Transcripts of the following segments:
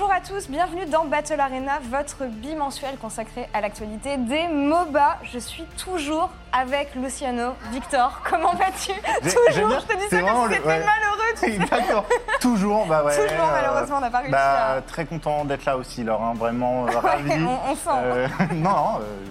Bonjour à tous, bienvenue dans Battle Arena, votre bimensuel consacré à l'actualité des MOBA. Je suis toujours avec Luciano. Victor, comment vas-tu? Toujours, je te dis ça comme si c'était ouais. malheureux. tu. D'accord. Toujours, bah ouais. Toujours, euh, malheureusement, on n'a pas réussi bah, à- Très content d'être là aussi, Laure. hein, Vraiment euh, ravi. on, on sent. Euh, non, non, euh,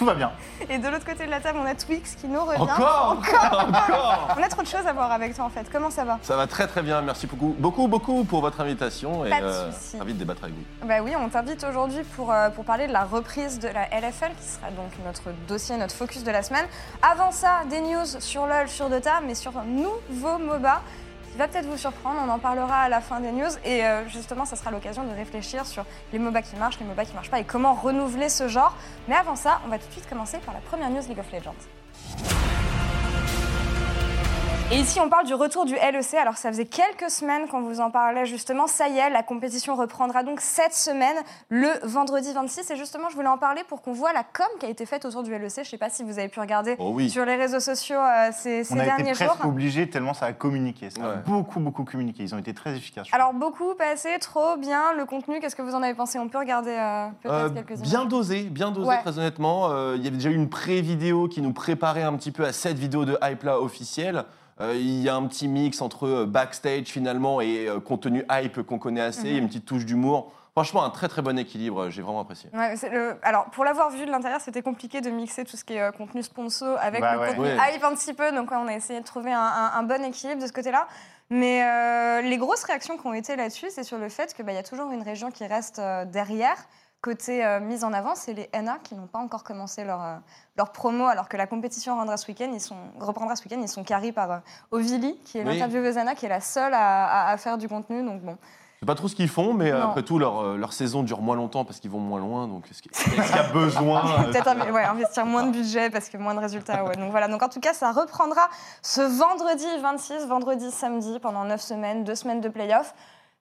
tout va bien. Et de l'autre côté de la table, on a Twix qui nous revient. Encore Encore On a trop de choses à voir avec toi en fait. Comment ça va Ça va très très bien, merci beaucoup, beaucoup, beaucoup pour votre invitation et Pas de euh, souci. ravi de débattre avec vous. Bah oui, on t'invite aujourd'hui pour, euh, pour parler de la reprise de la LFL, qui sera donc notre dossier, notre focus de la semaine. Avant ça, des news sur LoL, sur Dota, mais sur nouveau MOBA qui va peut-être vous surprendre. On en parlera à la fin des news. Et euh, justement, ça sera l'occasion de réfléchir sur les MOBA qui marchent, les MOBA qui marchent pas et comment renouveler ce genre. Mais avant ça, on va tout de suite commencer par la première news League of Legends. Et ici, on parle du retour du LEC. Alors, ça faisait quelques semaines qu'on vous en parlait justement. Ça y est, la compétition reprendra donc cette semaine, le vendredi 26. Et justement, je voulais en parler pour qu'on voit la com qui a été faite autour du LEC. Je ne sais pas si vous avez pu regarder Oh oui. sur les réseaux sociaux euh, ces, ces On a été presque jours. obligés tellement ça a communiqué. Ça a beaucoup, beaucoup communiqué. Ils ont été très efficaces. Alors, beaucoup passé, trop bien. Le contenu, qu'est-ce que vous en avez pensé? On peut regarder euh, peut-être Euh, quelques bien dosé, bien dosé Ouais. très honnêtement. Euh, Il y avait déjà eu une pré-vidéo qui nous préparait un petit peu à cette vidéo de hype là officielle. Euh, il y a un petit mix entre euh, backstage finalement et euh, contenu hype qu'on connaît assez. Il y a une petite touche d'humour. Franchement, un très très bon équilibre. J'ai vraiment apprécié. Ouais, c'est le... Alors, pour l'avoir vu de l'intérieur, c'était compliqué de mixer tout ce qui est euh, contenu sponsor avec Bah le ouais. contenu Ouais. hype un petit peu. Donc, ouais, on a essayé de trouver un, un- un bon équilibre de ce côté-là. Mais euh, les grosses réactions qui ont été là-dessus, c'est sur le fait qu'il y a toujours une région qui reste euh, derrière. Côté euh, mise en avant, c'est les NA qui n'ont pas encore commencé leur, euh, leur promo, alors que la compétition rendra ce week-end. Ils sont, reprendra ce week-end. Ils sont carrés par euh, Ovili, qui est Oui. l'intervieweuse NA, qui est la seule à, à- à faire du contenu. Donc, bon. Je sais pas trop ce qu'ils font, mais Non. après tout, leur, leur saison dure moins longtemps parce qu'ils vont moins loin. Donc, est-ce qu'il y a besoin Peut-être ouais, investir moins de budget parce que moins de résultats. ouais. Donc voilà. Donc en tout cas, ça reprendra ce vendredi 26, vendredi, samedi, pendant 9 semaines, 2 semaines de playoff.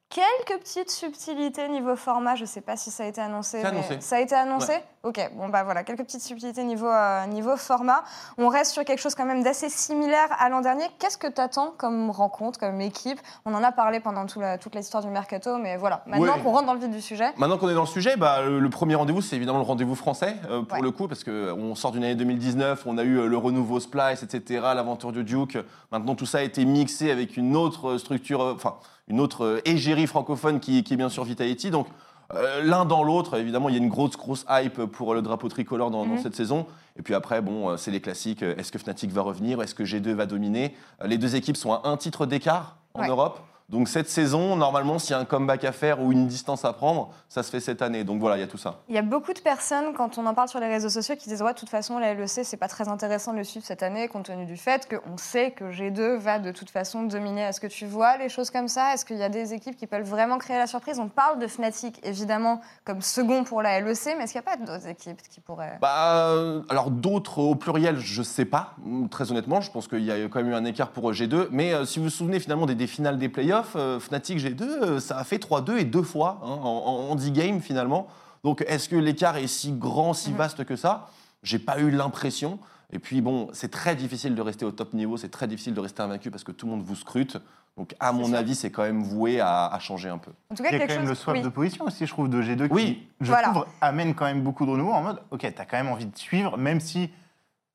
Quelques petites subtilités niveau format, je sais pas si ça a été annoncé. C'est mais. Ça a été annoncé Ok, bon bah voilà, quelques petites subtilités niveau, euh, niveau format. On reste sur quelque chose quand même d'assez similaire à l'an dernier. Qu'est-ce que tu attends comme rencontre, comme équipe? On en a parlé pendant tout la- toute l'histoire du mercato, mais voilà, maintenant Ouais. qu'on rentre dans le vif du sujet. Maintenant qu'on est dans le sujet, bah, le, le premier rendez-vous, c'est évidemment le rendez-vous français, euh, pour Ouais. le coup, parce qu'on sort d'une année 2019, on a eu euh, le renouveau Splice, etc., l'aventure du Duke. Maintenant, tout ça a été mixé avec une autre structure, euh, enfin, une autre euh, égérie francophone qui, qui est bien sûr Vitality. Donc, euh, l'un dans l'autre, évidemment, il y a une grosse, grosse hype pour le drapeau tricolore dans, dans Mhm. cette saison. Et puis après, bon, euh, c'est les classiques. euh, Est-ce que Fnatic va revenir? Est-ce que G2 va dominer? Euh, Les deux équipes sont à un titre d'écart en Ouais. Europe? Donc cette saison, normalement, s'il y a un comeback à faire ou une distance à prendre, ça se fait cette année. Donc voilà, il y a tout ça. Il y a beaucoup de personnes, quand on en parle sur les réseaux sociaux, qui disent Ouais, de toute façon, la LEC, c'est pas très intéressant de le suivre cette année, compte tenu du fait qu'on sait que G2 va de toute façon dominer. Est-ce que tu vois les choses comme ça? Est-ce qu'il y a des équipes qui peuvent vraiment créer la surprise? On parle de Fnatic, évidemment, comme second pour la LEC, mais est-ce qu'il n'y a pas d'autres équipes qui pourraient. Bah, euh, alors d'autres au pluriel, je sais pas. Très honnêtement, je pense qu'il y a quand même eu un écart pour G2. Mais euh, si vous vous souvenez finalement des, des finales des playoffs, euh, Fnatic G2, euh, ça a fait 3-2 et deux fois hein, en, en 10 games finalement. Donc est-ce que l'écart est si grand, si Mhm. vaste que ça? J'ai pas eu l'impression. Et puis bon, c'est très difficile de rester au top niveau, c'est très difficile de rester invaincu parce que tout le monde vous scrute. Donc à mon avis, c'est quand même voué à, à changer un peu. En tout cas, Il y a quand même le swap oui. de position aussi, je trouve, de G2 qui, Oui. je Voilà. trouve, amène quand même beaucoup de renouveau en mode, ok, t'as quand même envie de suivre, même si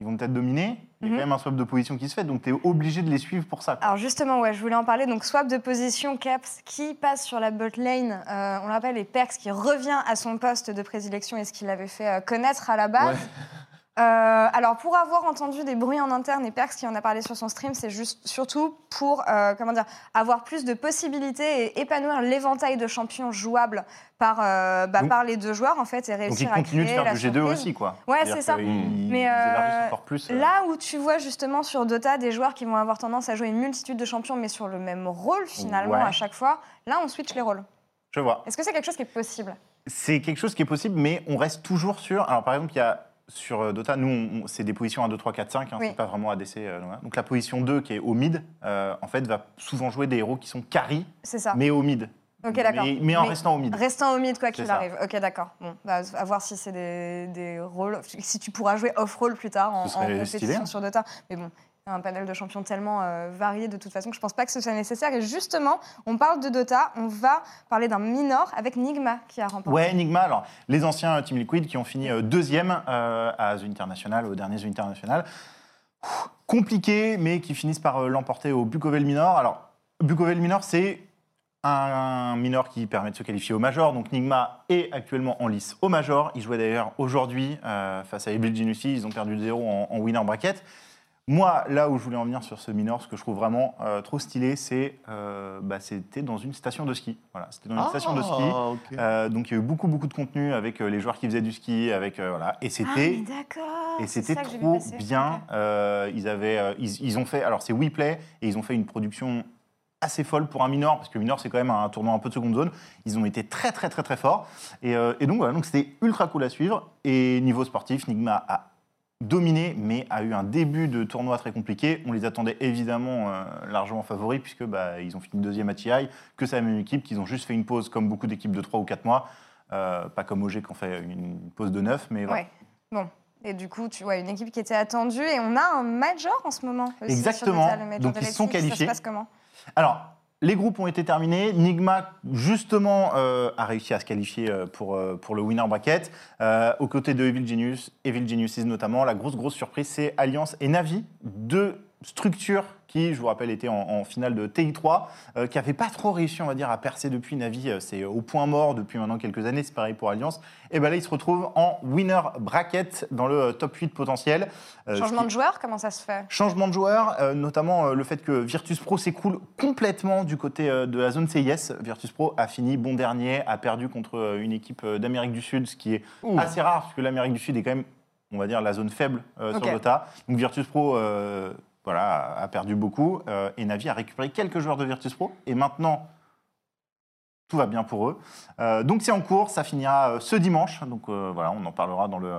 ils vont peut-être dominer, il y a Mhm. quand même un swap de position qui se fait, donc t'es obligé de les suivre pour ça. quoi. Alors justement, ouais, je voulais en parler. Donc swap de position, Caps qui passe sur la bot lane. Euh, on le rappelle, et Perks qui revient à son poste de prédilection et ce qu'il avait fait euh, connaître à la base. Ouais. Euh, alors pour avoir entendu des bruits en interne et Perks qui en a parlé sur son stream, c'est juste surtout pour euh, comment dire avoir plus de possibilités et épanouir l'éventail de champions jouables par euh, bah, Donc- par les deux joueurs en fait et Donc réussir ils continuent à de faire du G2 surprise. aussi, quoi. Ouais, c'est ça. Mais, plus. Là où tu vois justement sur Dota des joueurs qui vont avoir tendance à jouer une multitude de champions, mais sur le même rôle finalement Ouais. à chaque fois, là on switch les rôles. Je vois. Est-ce que c'est quelque chose qui est possible? C'est quelque chose qui est possible, mais on reste toujours sur. Alors, par exemple, il y a sur euh, Dota, nous, c'est des positions 1, 2, 3, 4, 5, hein, Oui. c'est pas vraiment ADC. euh, donc, la position 2, qui est au mid, euh, en fait, va souvent jouer des héros qui sont carry, mais au mid. Ok, d'accord. Mais, mais en Mais- restant au mid. Restant au mid quoi qu'il arrive. Ok, d'accord. Bon, bah, à voir si c'est des, des rôles, si tu pourras jouer off-rôle plus tard en, en compétition stylé, hein. sur Dota. Mais bon, un panel de champions tellement euh, varié de toute façon que je pense pas que ce soit nécessaire. Et justement, on parle de Dota, on va parler d'un minor avec Nigma qui a remporté. Ouais, Enigma, alors les anciens Team Liquid qui ont fini euh, deuxième euh, à The International, au dernier The International. Compliqué, mais qui finissent par euh, l'emporter au Bukovel Minor. Alors, Bukovel Minor, c'est un, minor qui permet de se qualifier au Major. Donc Nigma est actuellement en lice au Major. Ils jouaient d'ailleurs aujourd'hui face à Evil Genius. Ils ont perdu 0 en, en winner bracket. Moi, là où je voulais en venir sur ce minor, ce que je trouve vraiment euh, trop stylé, c'est euh, bah, c'était dans une station de ski. Voilà, c'était dans une station de ski. Ah. Euh, donc il y a eu beaucoup beaucoup de contenu avec euh, les joueurs qui faisaient du ski, avec euh, voilà, et Ah, c'était et c'était trop bien. Euh, ils avaient euh, ils, ils ont fait alors c'est WePlay et ils ont fait une production assez folle pour un minor parce que minor c'est quand même un tournoi un peu de seconde zone. Ils ont été très très très très forts et, euh, et donc voilà donc c'était ultra cool à suivre et niveau sportif Nigma a dominé mais a eu un début de tournoi très compliqué. On les attendait évidemment euh, largement favoris puisque bah, ils ont fini deuxième à TI, que c'est la même équipe, qu'ils ont juste fait une pause comme beaucoup d'équipes de 3 ou 4 mois. Euh, pas comme OG qui ont fait une pause de 9 mais voilà. Ouais. Bon. Et du coup, tu vois, une équipe qui était attendue et on a un major en ce moment. aussi Exactement. Dota, le major Donc, ils sont Leipzig. Ça qualifiés. se passe comment? Alors, les groupes ont été terminés. Nigma, justement, euh, a réussi à se qualifier euh, pour, euh, pour le winner bracket. Aux côtés de Evil Genius, Evil Geniuses notamment, la grosse, grosse surprise, c'est Alliance et Navi, deux structures qui, je vous rappelle, étaient en, en finale de TI3, euh, qui n'avaient pas trop réussi, on va dire, à percer depuis Navi. Euh, C'est au point mort depuis maintenant quelques années, c'est pareil pour Alliance. Et ben là, ils se retrouvent en winner bracket dans le euh, top 8 potentiel. Euh, Changement qui- de joueur, comment ça se fait? Changement de joueur, euh, notamment euh, le fait que Virtus Pro s'écoule complètement du côté euh, de la zone CIS. Virtus Pro a fini bon dernier, a perdu contre euh, une équipe euh, d'Amérique du Sud, ce qui est Ouh. assez rare, parce que l'Amérique du Sud est quand même, on va dire, la zone faible euh, sur Dota. Donc Virtus Pro euh, voilà, a perdu beaucoup, euh, et Navi a récupéré quelques joueurs de Virtus Pro, et maintenant... Tout va bien pour eux. Euh, donc c'est en cours, ça finira euh, ce dimanche. Donc voilà, on en parlera dans le,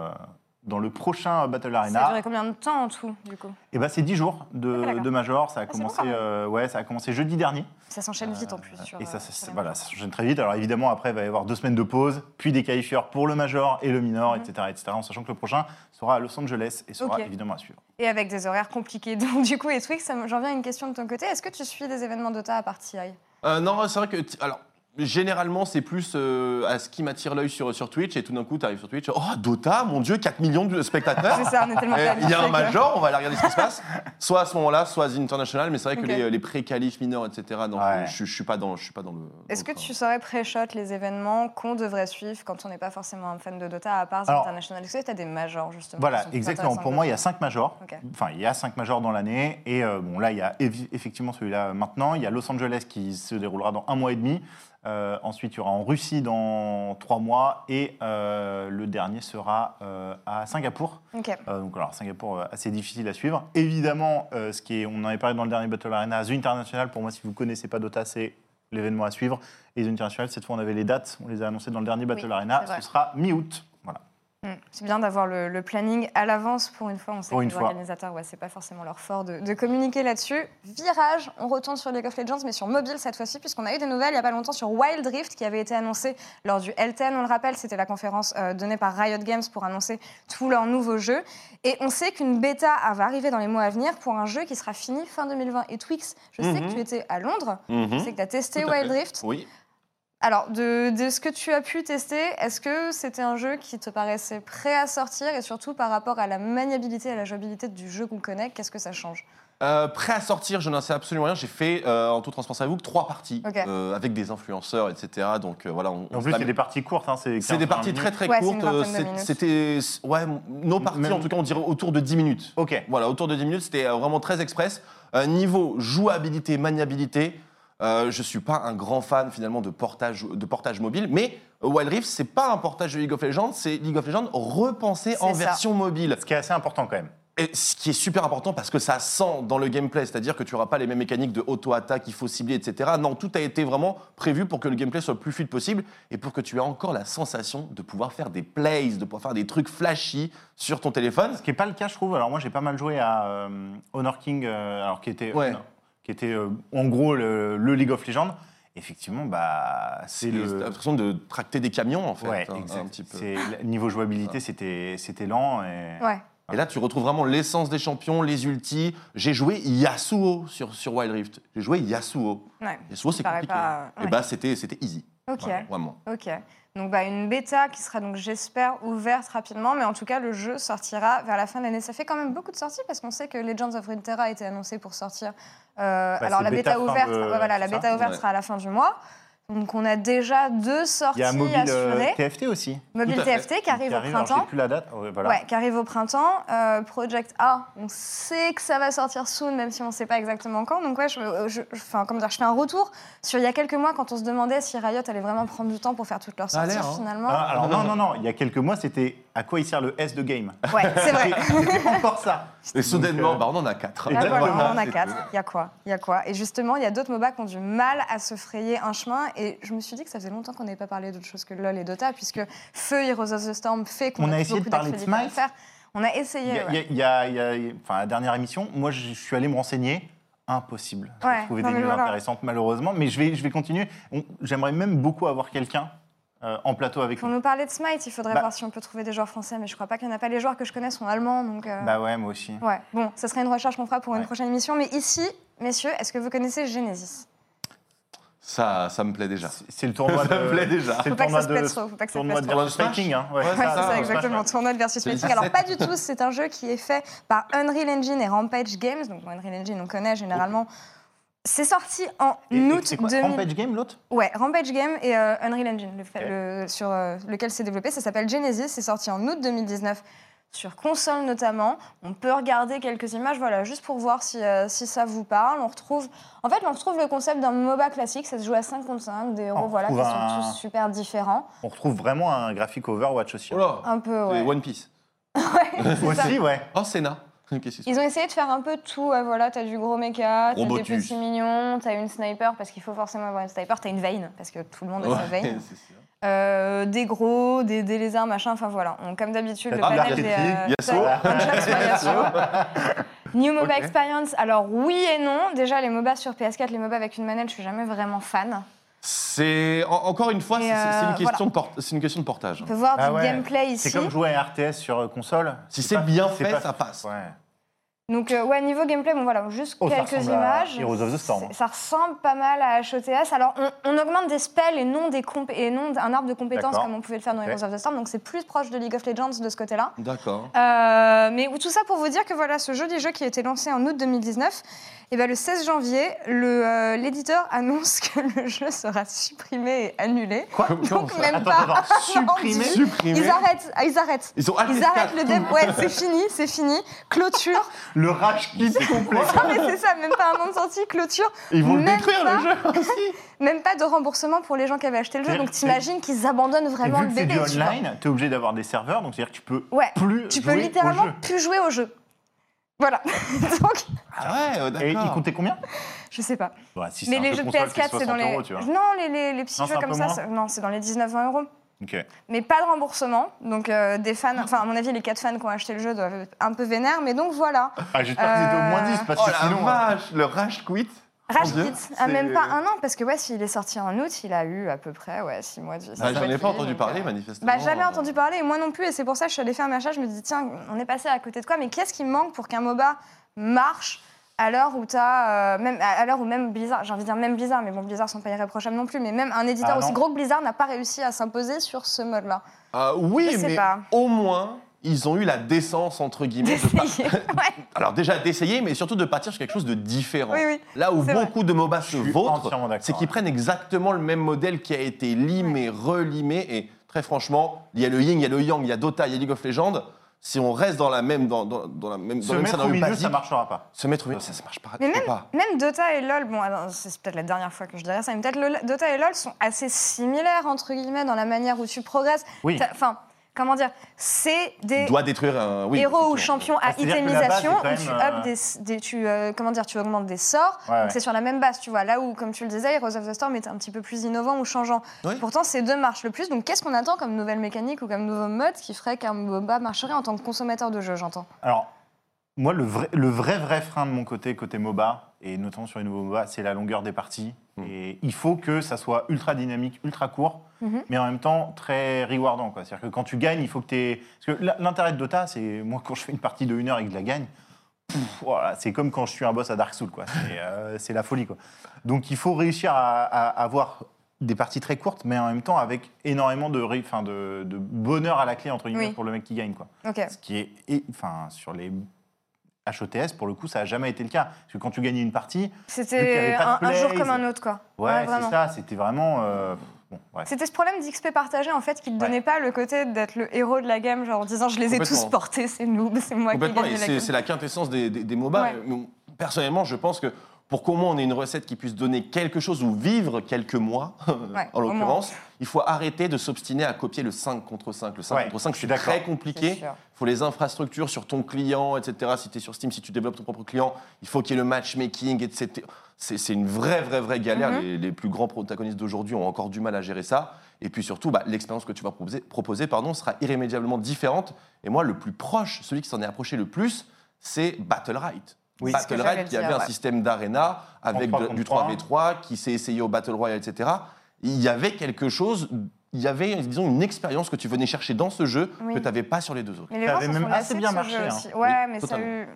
dans le prochain Battle Ça a Arena. duré combien de temps en tout, du coup? Et ben c'est 10 jours de, Ah, de major. Ça a Ah, commencé, bon, même. euh, ouais, ça a commencé jeudi dernier. Ça s'enchaîne vite en plus. Sur, et ça, euh, ça- sur les voilà, ça s'enchaîne très vite. Alors évidemment, après, il va y avoir deux semaines de pause, puis des qualifieurs pour le major et le minor, Mhm. etc., etc. En sachant que le prochain sera à Los Angeles et sera évidemment à suivre. Et avec des horaires compliqués. Donc, du coup, et Twix, j'en viens à une question de ton côté. Est-ce que tu suis des événements Dota à part TI Euh, non, c'est vrai que. Alors. Généralement, c'est plus euh, à ce qui m'attire l'œil sur, sur Twitch, et tout d'un coup, tu arrives sur Twitch, oh, Dota, mon Dieu, 4 millions de spectateurs C'est ça, on est tellement Il y a un major, on va aller regarder ce qui se passe. Soit à ce moment-là, soit à The International, mais c'est vrai que les, les pré-qualifs mineurs, etc., non, Ouais. je, je suis pas dans, je suis pas dans le. Est-ce dans que tu saurais pré-shot les événements qu'on devrait suivre quand on n'est pas forcément un fan de Dota, à part Alors- International? Est-ce que tu as des majors, justement Voilà, exactement. Pour moi, il y a d'autres? cinq majors. Ok. Enfin, il y a cinq majors dans l'année. Et euh, bon, là, il y a effectivement celui-là maintenant. Il y a Los Angeles qui se déroulera dans un mois et demi. Euh, ensuite, il y aura en Russie dans trois mois. Et euh, le dernier sera euh, à Singapour. Donc alors Singapour, assez difficile à suivre. Évidemment, ce qui est, on en avait parlé dans le dernier Battle Arena, The International, pour moi, si vous ne connaissez pas Dota, c'est l'événement à suivre. Et The International, cette fois, on avait les dates, on les a annoncées dans le dernier Battle Oui, Arena. Ce sera mi-août. Mm. C'est bien d'avoir le, le planning à l'avance pour une fois. On sait Pour que les fois. organisateurs, ouais, c'est pas forcément leur fort de, de communiquer là-dessus. Virage, on retourne sur League of Legends, mais sur mobile cette fois-ci, puisqu'on a eu des nouvelles il y a pas longtemps sur Wild Rift qui avait été annoncé lors du L10. On le rappelle, c'était la conférence euh, donnée par Riot Games pour annoncer tous leurs nouveaux jeux. Et on sait qu'une bêta ah, va arriver dans les mois à venir pour un jeu qui sera fini fin 2020. Et Twix, je sais Mhm. que tu étais à Londres, Mhm. je sais que tu as testé Wild fait. Rift. Oui. Alors, de, de ce que tu as pu tester, est-ce que c'était un jeu qui te paraissait prêt à sortir et surtout par rapport à la maniabilité et à la jouabilité du jeu qu'on connaît, qu'est-ce que ça change? Euh, prêt à sortir, je n'en sais absolument rien. J'ai fait, euh, en toute transparence avec vous, que trois parties euh, avec des influenceurs, etc. Donc euh, voilà, on, En plus, c'est des parties courtes. hein, c'est C'est 15, des 20 parties très très Ouais, c'est courtes. C'était, ouais, nos parties Même- en tout cas, on dirait autour de 10 minutes. Ok. Voilà, autour de 10 minutes, c'était vraiment très express. Euh, niveau jouabilité, maniabilité, euh, je suis pas un grand fan finalement de portage, de portage mobile, mais euh, Wild Rift, c'est pas un portage de League of Legends, c'est League of Legends repensé en ça. version mobile. Ce qui est assez important quand même. Et ce qui est super important parce que ça sent dans le gameplay, c'est-à-dire que tu n'auras pas les mêmes mécaniques de auto-attaque, il faut cibler, etc. Non, tout a été vraiment prévu pour que le gameplay soit le plus fluide possible et pour que tu aies encore la sensation de pouvoir faire des plays, de pouvoir faire des trucs flashy sur ton téléphone. Ce qui n'est pas le cas, je trouve. Alors moi, j'ai pas mal joué à euh, Honor King, euh, alors qui était, Ouais. Qui était euh, en gros le, le League of Legends. Effectivement, bah, c'est le. l'impression de tracter des camions en fait. Ouais, un exact. petit peu. C'est- le Niveau jouabilité, c'était c'était lent. Et... Ouais. Et là, tu retrouves vraiment l'essence des champions, les ultis. J'ai joué Yasuo sur, sur Wild Rift. J'ai joué Yasuo. Ouais. Yasuo, c'est compliqué. pas- Et ouais. bah, c'était c'était easy. Ok. Ouais, vraiment. Ok. Donc bah, une bêta qui sera donc j'espère ouverte rapidement, mais en tout cas le jeu sortira vers la fin de l'année. Ça fait quand même beaucoup de sorties parce qu'on sait que Legends of Runeterra a été annoncé pour sortir. Euh, alors c'est la bêta, ouverte, de- ouais, voilà, la bêta ouverte Ouais. sera à la fin du mois. Donc on a déjà deux sorties Il y a mobile euh, assurées. TFT aussi. Mobile. TFT qui arrive au alors, j'ai printemps. plus la date. Ouais, voilà. Ouais, qui arrive au printemps. Euh, Project A, on sait que ça va sortir soon, même si on ne sait pas exactement quand. Donc ouais, je, je- je- enfin, comment dire, je fais un retour sur il y a quelques mois quand on se demandait si Riot allait vraiment prendre du temps pour faire toutes leurs sorties hein. finalement. Ah, alors non, non, non, il y a quelques mois, c'était à quoi il sert le S de game Ouais, c'est vrai. Encore ça. Et soudainement, euh, bah, on en a quatre. Là, voilà, Exactement. on en a quatre. Il y a quoi? Il y a quoi? Et justement, il y a d'autres MOBA qui ont du mal à se frayer un chemin. Et je me suis dit que ça faisait longtemps qu'on n'avait pas parlé d'autre chose que LoL et Dota, puisque Feu Heroes of the Storm fait qu'on On a plus essayé de parler de Smite. faire. On a essayé. a, il y a- il y a- il y a- enfin, la dernière émission, moi, je suis allé me renseigner. Impossible de Ouais, trouver non, des news voilà. intéressantes, malheureusement. Mais je vais, je vais continuer. On- J'aimerais même beaucoup avoir quelqu'un euh, en plateau avec Pour nous. nous parler de Smite, il faudrait Bah. voir si on peut trouver des joueurs français, mais je crois pas qu'il n'y en a pas. Les joueurs que je connais sont allemands, donc. euh, Bah ouais, moi aussi. Ouais, bon, ce serait une recherche qu'on fera pour une prochaine émission. Mais ici, messieurs, est-ce que vous connaissez Genesis? Ça, ça me plaît déjà. C'est- le tournoi de. Ça me plaît déjà. C'est Faut le pas que ça tournoi se de. pète trop, faut pas que ça Tournoi de trop. versus fighting, hein. Ouais, Ouais, Ouais, ça, c'est ça, Smash, exactement. Tournoi de versus fighting. Alors, 17. pas du tout, c'est un jeu qui est fait par Unreal Engine et Rampage Games. Donc, Unreal Engine, on connaît généralement. C'est sorti en Et- et août c'est quoi, 2000. Rampage Game, l'autre? Ouais, Rampage Game et euh, Unreal Engine, le sur euh, lequel c'est développé. Ça s'appelle Genesis. C'est sorti en août 2019 sur console notamment. On peut regarder quelques images, voilà, juste pour voir si, euh, si ça vous parle. On retrouve, en fait, on retrouve le concept d'un MOBA classique. Ça se joue à 5 contre 5, des héros, On voilà, qui sont tous super différents. On retrouve vraiment un graphique Overwatch aussi. Oh là Un peu, ouais. One Piece. Aussi, ouais. Oh, Senna. Ils ont essayé de faire un peu tout. voilà, t'as du gros mecha, t'as des petits mignons, t'as une sniper parce qu'il faut forcément avoir une sniper, t'as une veine parce que tout le monde a sa Ouais, veine. c'est sûr. Euh, des gros, des, des lézards, machin, enfin voilà. On- comme d'habitude, le Ah, panel des. Yasuo. New MOBA. Experience, alors oui et non. Déjà, les MOBA sur PS4, les MOBA avec une manette, je suis jamais vraiment fan. C'est en- encore une fois, c'est euh, une question de port- c'est une question de portage. On peut voir Ah du ouais. gameplay ici. C'est comme jouer à un RTS sur euh, console. Si c'est bien c'est fait, pas- ça passe. Ouais. Donc, euh, ouais, niveau gameplay, bon voilà, juste Oh, ça quelques images. Heroes of the Storm. Ça ressemble pas mal à HOTS. Alors, on, on augmente des spells et non, des et non un arbre de compétences comme on pouvait le faire dans. Heroes of the Storm. Donc, c'est plus proche de League of Legends de ce côté-là. D'accord. Euh, mais tout ça pour vous dire que voilà, ce joli jeu qui a été lancé en août 2019, et ben le 16 janvier, le, euh, l'éditeur annonce que le jeu sera supprimé et annulé. Quoi Donc même Attends, pas attends, supprimé. Ils arrêtent, ah, ils arrêtent. Ils ont Ils arrêtent le dev. Ouais, c'est fini, c'est fini. Clôture. Le rage kit complet. Non mais c'est ça, même pas un nom de sortie, clôture. Ils vont le Même détruire pas. le jeu aussi. Même pas de remboursement pour les gens qui avaient acheté le jeu. Donc t'imagines qu'ils abandonnent Et vraiment vu le que c'est bébé. du online, t'es obligé d'avoir des serveurs, donc c'est-à-dire que tu peux Ouais. plus Tu peux littéralement au jeu. plus jouer au jeu. Voilà. Donc, Ah ouais, euh, Et il coûtait combien? Je sais pas. Si Mais les jeu jeux de console, c'est PS4, c'est dans 60 les. euros, tu vois. Non, les, les, les petits Non, jeux comme ça, non, c'est dans les 19-20 euros. Ok. Mais pas de remboursement. Donc euh, des fans, enfin à mon avis, les 4 fans qui ont acheté le jeu doivent être un peu vénères. Mais donc voilà. Ah, j'espère qu'ils étaient au moins Euh, 10 parce Oh que la sinon. euh, le rage quit. Rage Quit, a c'est- même pas un an, parce que ouais, s'il est sorti en août, il a eu à peu près ouais, 6 mois de vie. Bah, J'en ai pas entendu parler, euh, manifestement. Bah, jamais entendu parler, et moi non plus, et c'est pour ça que je suis allée faire un achat. Je me dis, tiens, on est passé à côté de quoi, mais qu'est-ce qui manque pour qu'un MOBA marche à l'heure où t'as. euh, même, à l'heure où même Blizzard, j'ai envie de dire même Blizzard, mais bon, Blizzard sont pas irréprochables non plus, mais même un éditeur Ah, aussi gros que Blizzard n'a pas réussi à s'imposer sur ce mode-là. Ah oui, Je sais mais pas. au moins, ils ont eu la décence, entre guillemets, de pas- D'essayer. ouais, Alors déjà d'essayer, mais surtout de partir sur quelque chose de différent. oui, oui. Là où vrai. beaucoup de MOBA se vautrent, c'est qu'ils ouais. prennent exactement le même modèle qui a été limé, relimé, et très franchement, il y a le yin, il y a le yang, il y a Dota, il y a League of Legends. Si on reste dans la même, dans, dans, dans la même, dans Se le même mettre au scénario milieu, basique, ça marchera pas. se mettre au milieu, ça, ça marche pas. Mais même, pas. même Dota et LoL, bon, c'est peut-être la dernière fois que je dirais ça, mais peut-être Dota et LoL sont assez similaires, entre guillemets, dans la manière où tu progresses. Oui. Enfin, comment dire C'est des doit détruire un oui, héros ou champions à itemisation où tu up des, des- tu, euh, comment dire, tu augmentes des sorts. Ouais, Donc ouais. c'est sur la même base, tu vois. Là où, comme tu le disais, Heroes of the Storm était un petit peu plus innovant ou changeant. Oui. Pourtant, ces deux marchent le plus. Donc qu'est-ce qu'on attend comme nouvelle mécanique ou comme nouveau mode qui ferait qu'un MOBA marcherait en tant que consommateur de jeu, j'entends? Alors, moi, le vrai, le vrai, vrai frein de mon côté, côté MOBA, et notamment sur les nouveaux MOBA, c'est la longueur des parties. Mm. Et il faut que ça soit ultra dynamique, ultra court, Mhm. mais en même temps très rewardant. C'est-à-dire que quand tu gagnes, il faut que tu aies... Parce que l'intérêt de Dota, c'est moi quand je fais une partie de 1 heure et que je la gagne, voilà, c'est comme quand je suis un boss à Dark Souls. quoi. C'est euh, c'est la folie. Quoi. Donc il faut réussir à, à avoir des parties très courtes, mais en même temps avec énormément de, ré- enfin, de, de bonheur à la clé, entre guillemets, Oui. pour le mec qui gagne. Quoi. Ce qui est, et, enfin, sur les HOTS, pour le coup, ça n'a jamais été le cas. Parce que quand tu gagnais une partie, C'était un, un jour comme un autre, quoi. ouais, c'est ça, c'était vraiment. euh, bon. C'était ce problème d'XP partagé en fait qui ne Ouais. donnait pas le côté d'être le héros de la game, genre en disant je les ai tous portés, c'est noob, c'est moi qui ai gagné la c'est game. c'est la quintessence des, des, des MOBA. Personnellement, je pense que pour qu'au moins on ait une recette qui puisse donner quelque chose ou vivre quelques mois, Ouais, en l'occurrence, il faut arrêter de s'obstiner à copier le 5 contre 5. Le 5 Ouais, contre 5, je suis c'est très compliqué. Il faut les infrastructures sur ton client, etc. Si tu es sur Steam, si tu développes ton propre client, il faut qu'il y ait le matchmaking, etc. C'est une vraie, vraie, vraie galère. Mhm. les, les plus grands protagonistes d'aujourd'hui ont encore du mal à gérer ça. Et puis surtout, bah, l'expérience que tu vas proposer, proposer pardon, sera irrémédiablement différente. Et moi, le plus proche, celui qui s'en est approché le plus, c'est Battle.right. Oui. Ce que j'allais Battle.right le qui avait dire, un ouais. système d'arena avec En de- 3 du contre 3v3, qui s'est essayé au Battle Royale, etc. Il y avait quelque chose, il y avait, disons, une expérience que tu venais chercher dans ce jeu Oui. que tu n'avais pas sur les deux autres. Mais les Ça gens même assez bien ce marché, jeu hein. aussi. Ouais, Oui, mais ça a totalement. eu-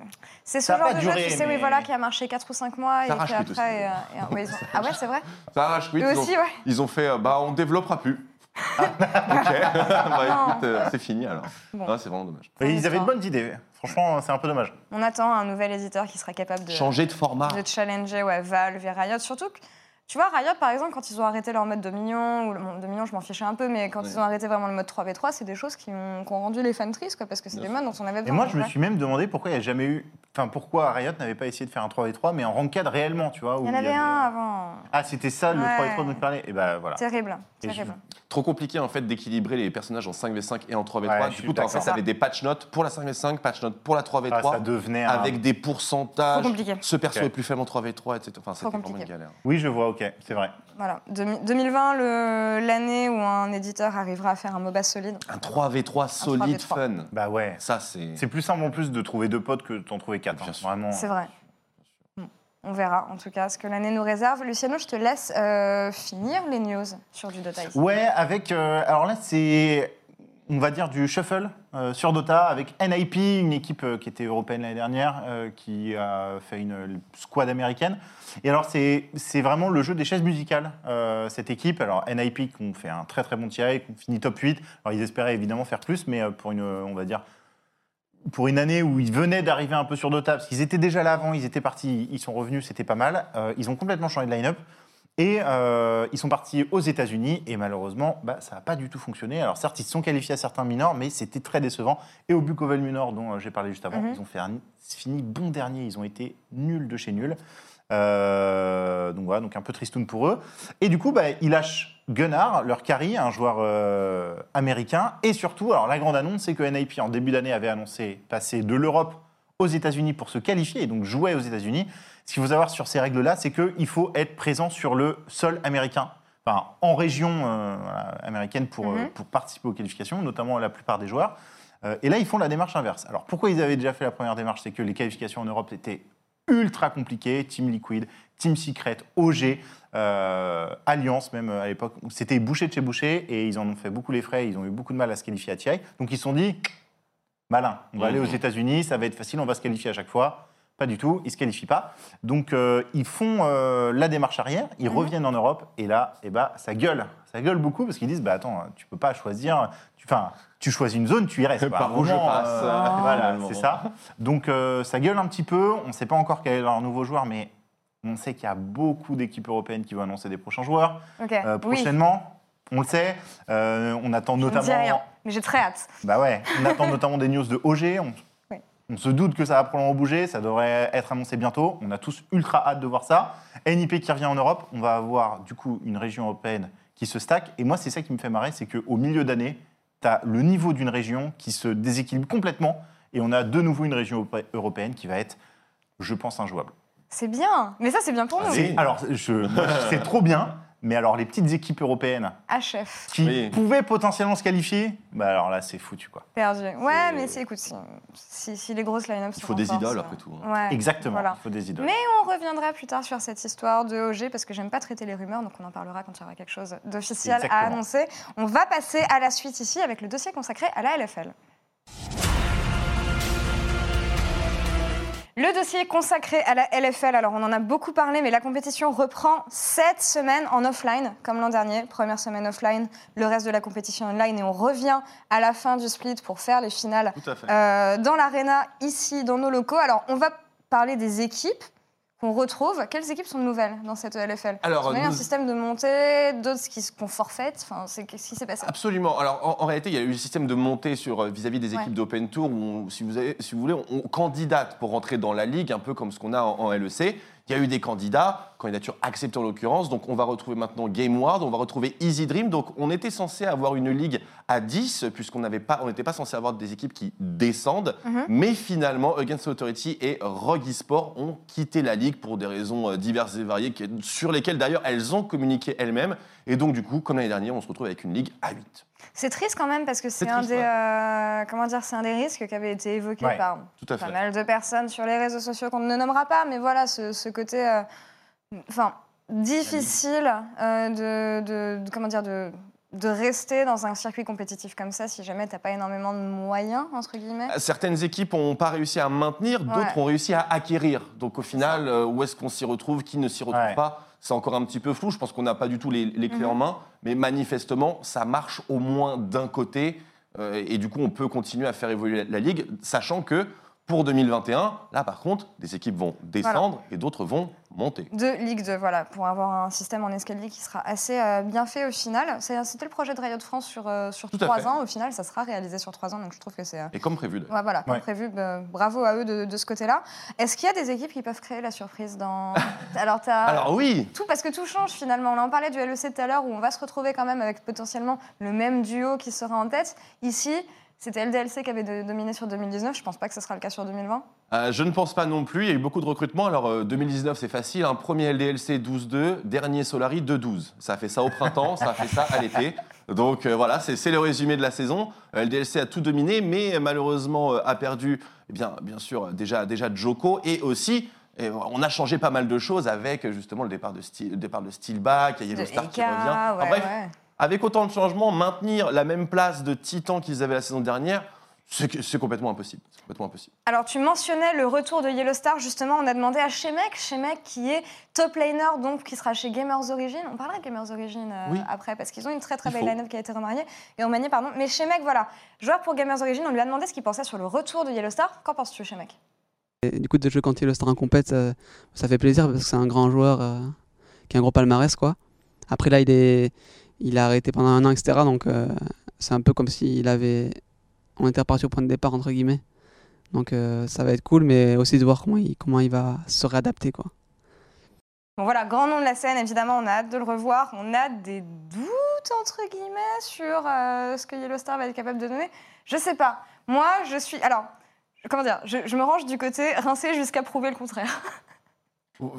C'est ce Ça a genre de duré, jeu, tu sais, mais- oui, voilà, qui a marché 4 ou 5 mois et Ça puis après. euh, et- et- ouais, ils ont- Ah ouais, c'est vrai Ça arrache Eux ils ont- aussi, ouais. Ils ont fait, euh, bah, on développera plus. ok, bah, écoute, euh, c'est fini alors. Bon. Ah, c'est vraiment dommage. Et ils avaient de bonnes idées. Franchement, c'est un peu dommage. On attend un nouvel éditeur qui sera capable de, Changer de format. de challenger ouais, Valve et Riot. Surtout que, tu vois, Riot, par exemple, quand ils ont arrêté leur mode Dominion, ou le bon, Dominion, je m'en fichais un peu, mais quand Ouais. ils ont arrêté vraiment le mode 3v3, c'est des choses qui ont, qui ont rendu les fans tristes, quoi, parce que c'est des modes dont on avait Et besoin. moi, donc, je me suis même demandé pourquoi il n'y a jamais eu. Enfin, pourquoi Riot n'avait pas essayé de faire un 3v3, mais en ranked réellement, tu vois. où Il y en avait un avait- avant. Ah, c'était ça le Ouais. 3v3 dont tu parlais? Et ben voilà. Terrible, Et terrible. Trop compliqué en fait d'équilibrer les personnages en 5v5 et en 3v3. Ouais, du coup, en fait, tu avais des patch notes pour la 5v5, patch notes pour la 3v3. Ah, ça devenait un. avec des pourcentages. Trop compliqué. Ce perso est plus faible en 3v3, etc. Enfin, c'était vraiment compliqué. une galère. Oui, je vois, ok, c'est vrai. Voilà. Demi- 2020, le- l'année où un éditeur arrivera à faire un MOBA solide. Un 3v3 solide, 3v3. fun. Bah ouais. Ça, c'est. C'est plus simple en plus de trouver deux potes que d'en trouver quatre. Bien hein. sûr. Vraiment. C'est vrai. On verra en tout cas ce que l'année nous réserve. Luciano, je te laisse euh, finir les news sur du Dota. Ouais, avec. euh, alors là, c'est. On va dire du shuffle euh, sur Dota avec NIP, une équipe euh, qui était européenne l'année dernière, euh, qui a fait une squad américaine. Et alors, c'est vraiment le jeu des chaises musicales, cette équipe. Alors, NIP qui ont fait un très très bon TI, qui ont fini top 8. Alors, ils espéraient évidemment faire plus, mais pour une, on va dire, pour une année où ils venaient d'arriver un peu sur Dota, parce qu'ils étaient déjà là avant, ils étaient partis, ils sont revenus, c'était pas mal. Ils ont complètement changé de line-up. Et euh, ils sont partis aux États-Unis et malheureusement, bah, ça n'a pas du tout fonctionné. Alors certes, ils se sont qualifiés à certains minors, mais c'était très décevant. Et au Bukovel Minor, dont euh, j'ai parlé juste avant, Mhm. ils ont fait un, fini bon dernier. Ils ont été nuls de chez nuls. Euh, donc voilà, donc un peu tristoun pour eux. Et du coup, bah, ils lâchent Gunnar, leur carry, un joueur euh, américain. Et surtout, alors la grande annonce, c'est que NIP en début d'année avait annoncé passer de l'Europe aux États-Unis pour se qualifier et donc jouer aux États-Unis. Ce qu'il faut savoir sur ces règles-là, c'est qu'il faut être présent sur le sol américain, enfin en région euh, américaine pour, euh, Mhm. pour participer aux qualifications, notamment la plupart des joueurs. Euh, et là, ils font la démarche inverse. Alors pourquoi ils avaient déjà fait la première démarche? C'est que les qualifications en Europe étaient ultra compliquées. Team Liquid, Team Secret, OG, euh, Alliance même à l'époque. C'était bouché de chez bouché et ils en ont fait beaucoup les frais. Ils ont eu beaucoup de mal à se qualifier à TI. Donc ils se sont dit, malin, on va Mhm. aller aux États-Unis, ça va être facile, on va se qualifier à chaque fois. Pas du tout, ils ne se qualifient pas. Donc euh, ils font euh, la démarche arrière, ils Mhm. reviennent en Europe et là, eh ben, ça gueule. Ça gueule beaucoup parce qu'ils disent bah, Attends, tu peux pas choisir. tu- Enfin, tu choisis une zone, tu y restes. Par où je passe, euh, Ah. voilà, c'est ça. Donc euh, ça gueule un petit peu. On ne sait pas encore quel est leur nouveau joueur, mais on sait qu'il y a beaucoup d'équipes européennes qui vont annoncer des prochains joueurs euh, oui, prochainement. On le sait. Euh, on attend je ne dis notamment. rien, mais j'ai très hâte. Bah ouais, on attend notamment des news de OG. On. On se doute que ça va probablement bouger, ça devrait être annoncé bientôt. On a tous ultra hâte de voir ça. NIP qui revient en Europe, on va avoir du coup une région européenne qui se stack. Et moi, c'est ça qui me fait marrer, c'est qu'au milieu d'année, tu as le niveau d'une région qui se déséquilibre complètement. Et on a de nouveau une région europé- européenne qui va être, je pense, injouable. C'est bien, mais ça c'est bien pour nous. Alors, c'est trop bien, Mais alors, les petites équipes européennes HF. qui Oui. pouvaient potentiellement se qualifier, bah alors là, c'est foutu, quoi. Perdu. Ouais, C'est- mais c'est, écoute, si, si, si les grosses line-up Il faut des idoles, euh, après tout, hein. Ouais, Exactement, voilà. il faut des idoles. Mais on reviendra plus tard sur cette histoire de OG parce que j'aime pas traiter les rumeurs, donc on en parlera quand il y aura quelque chose d'officiel à annoncer. On va passer à la suite ici avec le dossier consacré à la LFL. Le dossier consacré à la LFL, alors on en a beaucoup parlé, mais la compétition reprend cette semaine en offline, comme l'an dernier. Première semaine offline, le reste de la compétition online, et on revient à la fin du split pour faire les finales euh, dans l'arena, ici, dans nos locaux. Alors, on va parler des équipes qu'on retrouve. Quelles équipes sont nouvelles dans cette LFL Alors, Vous avez un nous- système de montée, d'autres qui se qu'on forfait. Enfin, c'est qu'est-ce qui s'est passé Absolument. Alors en, en réalité, il y a eu le système de montée sur euh, vis-à-vis des Ouais. équipes d'Open Tour où, on- si vous, avez, si vous voulez, on, on candidate pour rentrer dans la ligue, un peu comme ce qu'on a en, en LEC. Il y a eu des candidats, candidature acceptée en l'occurrence. Donc on va retrouver maintenant Game Ward, on va retrouver Easy Dream. Donc on était censé avoir une ligue à 10 puisqu'on n'avait pas, on n'était pas censé avoir des équipes qui descendent. Mhm. Mais finalement, Against Authority et Rogue Esport ont quitté la ligue pour des raisons euh, diverses et variées sur lesquelles d'ailleurs elles ont communiqué elles-mêmes. Et donc du coup, comme l'année dernière, on se retrouve avec une ligue à 8. C'est triste quand même parce que c'est un des ouais. euh, comment dire, c'est un des risques qui avait été évoqué Ouais, par Tout à pas mal de personnes sur les réseaux sociaux qu'on ne nommera pas, mais voilà, ce, ce côté, euh, enfin, difficile euh, de, de- de- comment dire, de, de rester dans un circuit compétitif comme ça si jamais t'as pas énormément de moyens entre guillemets. Certaines équipes n'ont pas réussi à maintenir, d'autres Ouais. ont réussi à acquérir. Donc au final, euh, où est-ce qu'on s'y retrouve, qui ne s'y retrouve Ouais. pas C'est encore un petit peu flou. Je pense qu'on n'a pas du tout les, les clés Mhm. en main, mais manifestement, ça marche au moins d'un côté. euh, et du coup, on peut continuer à faire évoluer la, la ligue, sachant que pour 2021, là par contre, des équipes vont descendre et d'autres vont monter. De Ligue 2, voilà, pour avoir un système en escalier qui sera assez euh, bien fait au final. C'était le projet de Riot France sur, euh, sur trois ans. Au final, ça sera réalisé sur trois ans, donc je trouve que c'est. euh, Et comme prévu. Ouais, voilà, comme Ouais. prévu, bah, bravo à eux de, de ce côté-là. Est-ce qu'il y a des équipes qui peuvent créer la surprise dans. Alors, tu Alors oui, Tout, parce que tout change finalement. On en parlait du LEC tout à l'heure où on va se retrouver quand même avec potentiellement le même duo qui sera en tête. Ici, c'était LDLC qui avait dominé sur 2019. Je pense pas que ce sera le cas sur 2020. Euh, je ne pense pas non plus. Il y a eu beaucoup de recrutements. Alors, euh, 2019, c'est facile. Un premier LDLC 12-2, dernier Solari 2-12. Ça a fait ça au printemps, ça a fait ça à l'été. Donc euh, voilà, c'est le résumé de la saison. Euh, LDLC a tout dominé, mais euh, malheureusement euh, a perdu, eh bien, bien sûr, euh, déjà, déjà Joko. Et aussi, et on a changé pas mal de choses avec euh, justement le départ de, Steel, le départ de Steelback, il y a De Yellowstar qui Eka, revient. Enfin, ouais, bref, ouais. Avec autant de changements, maintenir la même place de Titan qu'ils avaient la saison dernière, c'est complètement impossible. C'est complètement impossible. Alors, tu mentionnais le retour de Yellowstar. Justement, on a demandé à Shemek, Shemek qui est top laner, donc qui sera chez Gamers Origin. On parlera de Gamers Origin euh, Oui. après, parce qu'ils ont une très très belle line-up qui a été remariée et remaniée, pardon. Mais Shemek, voilà, joueur pour Gamers Origin, on lui a demandé ce qu'il pensait sur le retour de Yellowstar. Qu'en penses-tu, Shemek? Et du coup, de jouer quand il est le star en compète, ça, ça fait plaisir parce que c'est un grand joueur euh, qui a un gros palmarès. quoi. Après, là, il, est, il a arrêté pendant un an, etc. Donc, euh, c'est un peu comme s'il avait. On était reparti au point de départ, entre guillemets. Donc, euh, ça va être cool, mais aussi de voir comment il, comment il va se réadapter. quoi. Bon voilà, grand nom de la scène, évidemment, on a hâte de le revoir. On a des doutes, entre guillemets, sur euh, ce que Yellowstar va être capable de donner. Je sais pas. Moi, je suis... Alors, comment dire je, je me range du côté rincé jusqu'à prouver le contraire.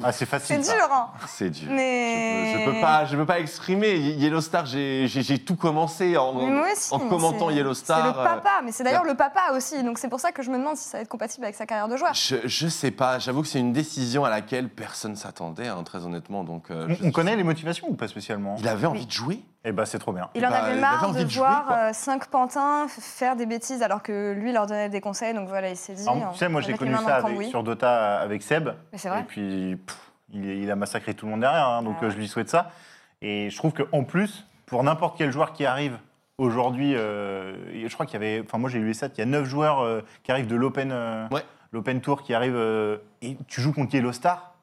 Ah, c'est facile. C'est dur, hein C'est dur. Mais... Je, peux- je peux pas, je peux pas exprimer. Yellowstar, j'ai j'ai- tout commencé en, aussi, commentant c'est- Yellowstar. C'est le euh, papa, mais c'est d'ailleurs le papa aussi. Donc c'est pour ça que je me demande si ça va être compatible avec sa carrière de joueur. Je, je sais pas. J'avoue que c'est une décision à laquelle personne s'attendait, hein, très honnêtement. Donc, euh, on connaît les motivations ou pas spécialement? Il avait envie de jouer? Eh ben, c'est trop bien. Il en Bah, avait marre de voir euh, cinq pantins faire des bêtises alors que lui leur donnait des conseils. Donc voilà, il s'est dit. Alors, tu sais, moi j'ai connu ça avec- sur Dota avec Seb. Mais c'est vrai. Et puis, pff, il, il a massacré tout le monde derrière, hein, donc Ah ouais. euh, je lui souhaite ça. Et je trouve qu'en plus, pour n'importe quel joueur qui arrive aujourd'hui, euh, je crois qu'il y avait, enfin moi j'ai eu les stats, il y a 9 joueurs euh, qui arrivent de l'Open euh, Ouais. l'Open Tour qui arrivent, euh, et tu joues contre Yellowstar,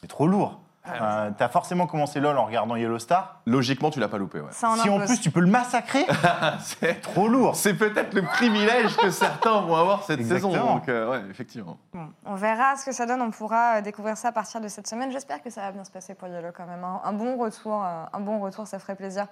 c'est trop lourd. Ah, Euh, T'as forcément commencé LoL en regardant Yellowstar. Logiquement, tu l'as pas loupé. Ouais. Ça en si en impose. plus tu peux le massacrer, c'est trop lourd. c'est peut-être le privilège que certains vont avoir cette saison. Exactement. Donc, euh, ouais, effectivement. Bon, on verra ce que ça donne. On pourra euh, découvrir ça à partir de cette semaine. J'espère que ça va bien se passer pour Yellow quand même. Un, un bon retour, euh, un bon retour, ça ferait plaisir.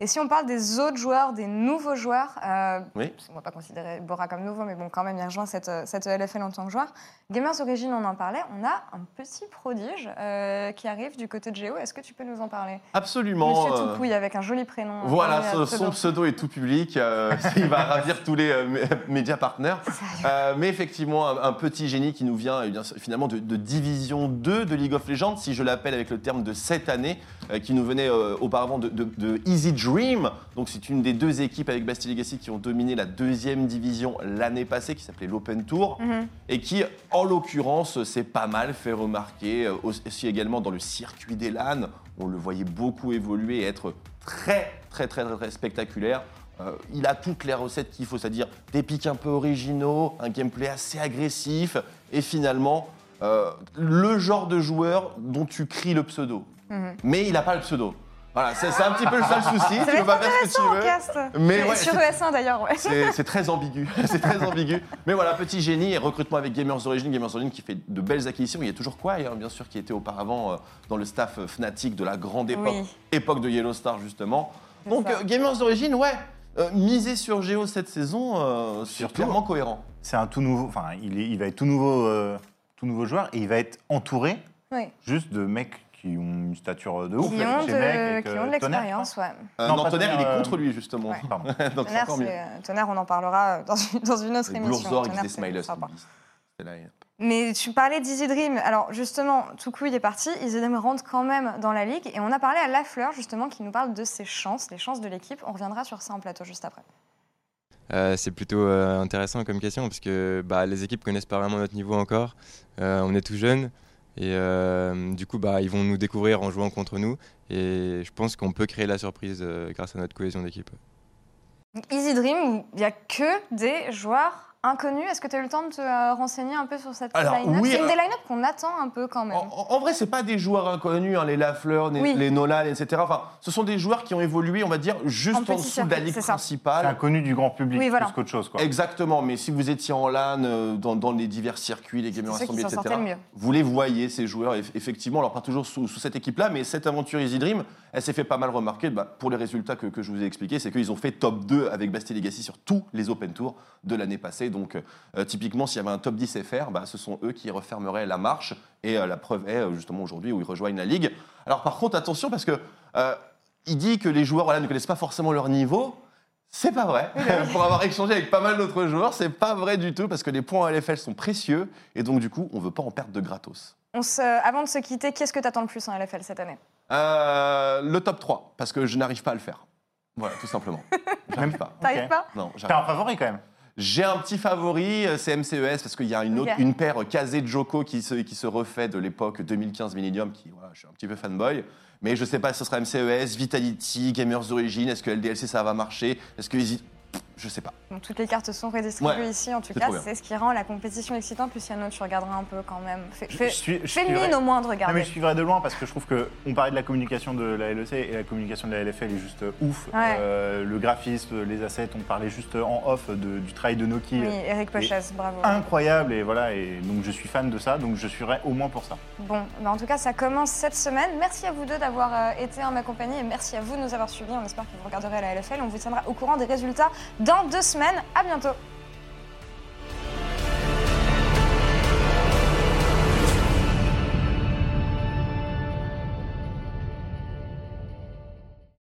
Et si on parle des autres joueurs, des nouveaux joueurs, euh, Oui. on va pas considérer Bora comme nouveau, mais bon, quand même, il rejoint cette, euh, cette LFL en tant que joueur. Gamers Origin, on en parlait, on a un petit prodige euh, qui arrive du côté de Géo. Est-ce que tu peux nous en parler? Absolument. Monsieur euh, Toupouille avec un joli prénom. Voilà, euh, son, son pseudo est tout public. euh, il va ravir tous les mé- médias partenaires. Mais effectivement, un, un petit génie qui nous vient eh bien, finalement de, de Division 2 de League of Legends, si je l'appelle avec le terme de cette année, qui nous venait auparavant de, de- de Easy Dream. Donc c'est une des deux équipes avec Bastille Legacy qui ont dominé la deuxième division l'année passée, qui s'appelait l'Open Tour, Mhm. et qui, en l'occurrence, s'est pas mal fait remarquer, euh, aussi également dans le circuit des LAN. On le voyait beaucoup évoluer et être très, très, très, très, très spectaculaire. Euh, il a toutes les recettes qu'il faut, c'est-à-dire des pics un peu originaux, un gameplay assez agressif, et finalement, euh, le genre de joueur dont tu cries le pseudo. Mhm. Mais il n'a pas le pseudo. Voilà, c'est c'est un petit peu le seul souci. Ça tu peux pas faire ce que intéressant tu veux. cast. Mais ouais, sur c'est- ES1 d'ailleurs, ouais. c'est c'est très ambigu, c'est très ambigu. Mais voilà, petit génie et recrutement avec Gamers Origin, Gamers Origin qui fait de belles acquisitions. Il y a toujours quoi, hein, bien sûr, qui était auparavant euh, dans le staff euh, Fnatic de la grande époque, Oui. époque de Yellow Star justement. C'est Donc ça. euh, Gamers Origin, ouais, euh, miser sur Géo cette saison, euh, c'est Surtout- clairement cohérent. C'est un tout nouveau. Enfin, il, est- il va être tout nouveau, euh, tout nouveau joueur et il va être entouré Oui. juste de mecs qui ont une stature de ouf. Qui ont de, qui euh, ont l'expérience, ouais. Euh, Non, non, Tonnerre, il est euh, contre lui justement. Ouais. Pardon. Donc Tonnerre, euh, Tonnerre, on en parlera dans une, dans une autre émission. Il des smileys. Mais tu parlais d'Easy Dream. Alors justement, Toukou il est parti. Easy Dream rentre quand même dans la ligue. Et on a parlé à Lafleur justement qui nous parle de ses chances, les chances de l'équipe. On reviendra sur ça en plateau juste après. Euh, c'est plutôt euh, intéressant comme question parce que bah, les équipes connaissent pas vraiment notre niveau encore. Euh, on est tout jeune et euh, du coup bah, ils vont nous découvrir en jouant contre nous et je pense qu'on peut créer la surprise euh, grâce à notre cohésion d'équipe. Easy Dream, il n'y a que des joueurs inconnus. Est-ce que tu as eu le temps de te euh, renseigner un peu sur cette line-up? oui, C'est une euh, des line-up qu'on attend un peu quand même. En, en- vrai, c'est pas des joueurs inconnus, hein, les Lafleur, les, Oui. les Nolan, etc. Enfin, ce sont des joueurs qui ont évolué, on va dire, juste En dessous de la ligue principale. inconnu du grand public Oui, voilà. plus qu'autre chose. Quoi. Exactement, mais si vous étiez en LAN, euh, dans, dans les divers circuits, les gamers assemblés, etc., vous les voyez, ces joueurs, eff- effectivement, alors pas toujours sous, sous cette équipe-là, mais cette aventure Easy Dream, elle s'est fait pas mal remarquer bah, pour les résultats que, que je vous ai expliqués, c'est qu'ils ont fait top 2 avec Bastille Legacy sur tous les Open Tours de l'année passée. Donc, euh, typiquement, s'il y avait un top 10 FR, bah, ce sont eux qui refermeraient la marche, et euh, la preuve est euh, justement aujourd'hui où ils rejoignent la Ligue. Alors, par contre, attention, parce que euh, il dit que les joueurs voilà, ne connaissent pas forcément leur niveau. C'est pas vrai. Pour avoir échangé avec pas mal d'autres joueurs, c'est pas vrai du tout parce que les points à LFL sont précieux et donc du coup, on veut pas en perdre de gratos. On se- avant de se quitter, qu'est-ce que tu attends le plus en LFL cette année? Euh, le top 3 parce que je n'arrive pas à le faire. Voilà, tout simplement. J'arrive pas. T'arrives pas Non, T'as j'arrive un favori quand même. J'ai un petit favori, euh, c'est MCES, parce qu'il y a une, autre, Ok. une paire Kazé Joko qui se, qui se refait de l'époque 2015 Millennium, qui, voilà, je suis un petit peu fanboy. Mais je sais pas si ce sera MCES, Vitality, Gamers Origin, est-ce que LDLC ça va marcher? Est-ce que Easy- Je sais pas. Donc, toutes les cartes sont redistribuées Ouais, ici, en tout cas, c'est ce qui rend la compétition excitante. Luciano, tu regarderas un peu quand même. Fais, fais, Je suis- je fais suivrai- mine au moins de Non, regarder. mais je suivrai de loin parce que je trouve qu'on parlait de la communication de la LEC et la communication de la LFL est juste ouf. Ouais. Euh, le graphisme, les assets, on parlait juste en off de- du travail de Noki. Oui, euh, Eric Pochez, bravo. Incroyable et voilà et donc je suis fan de ça donc je suivrai au moins pour ça. Bon, bah, en tout cas, ça commence cette semaine. Merci à vous deux d'avoir euh, été en ma compagnie et merci à vous de nous avoir suivis. On espère que vous regarderez la LFL. On vous tiendra au courant des résultats dans deux semaines. À bientôt.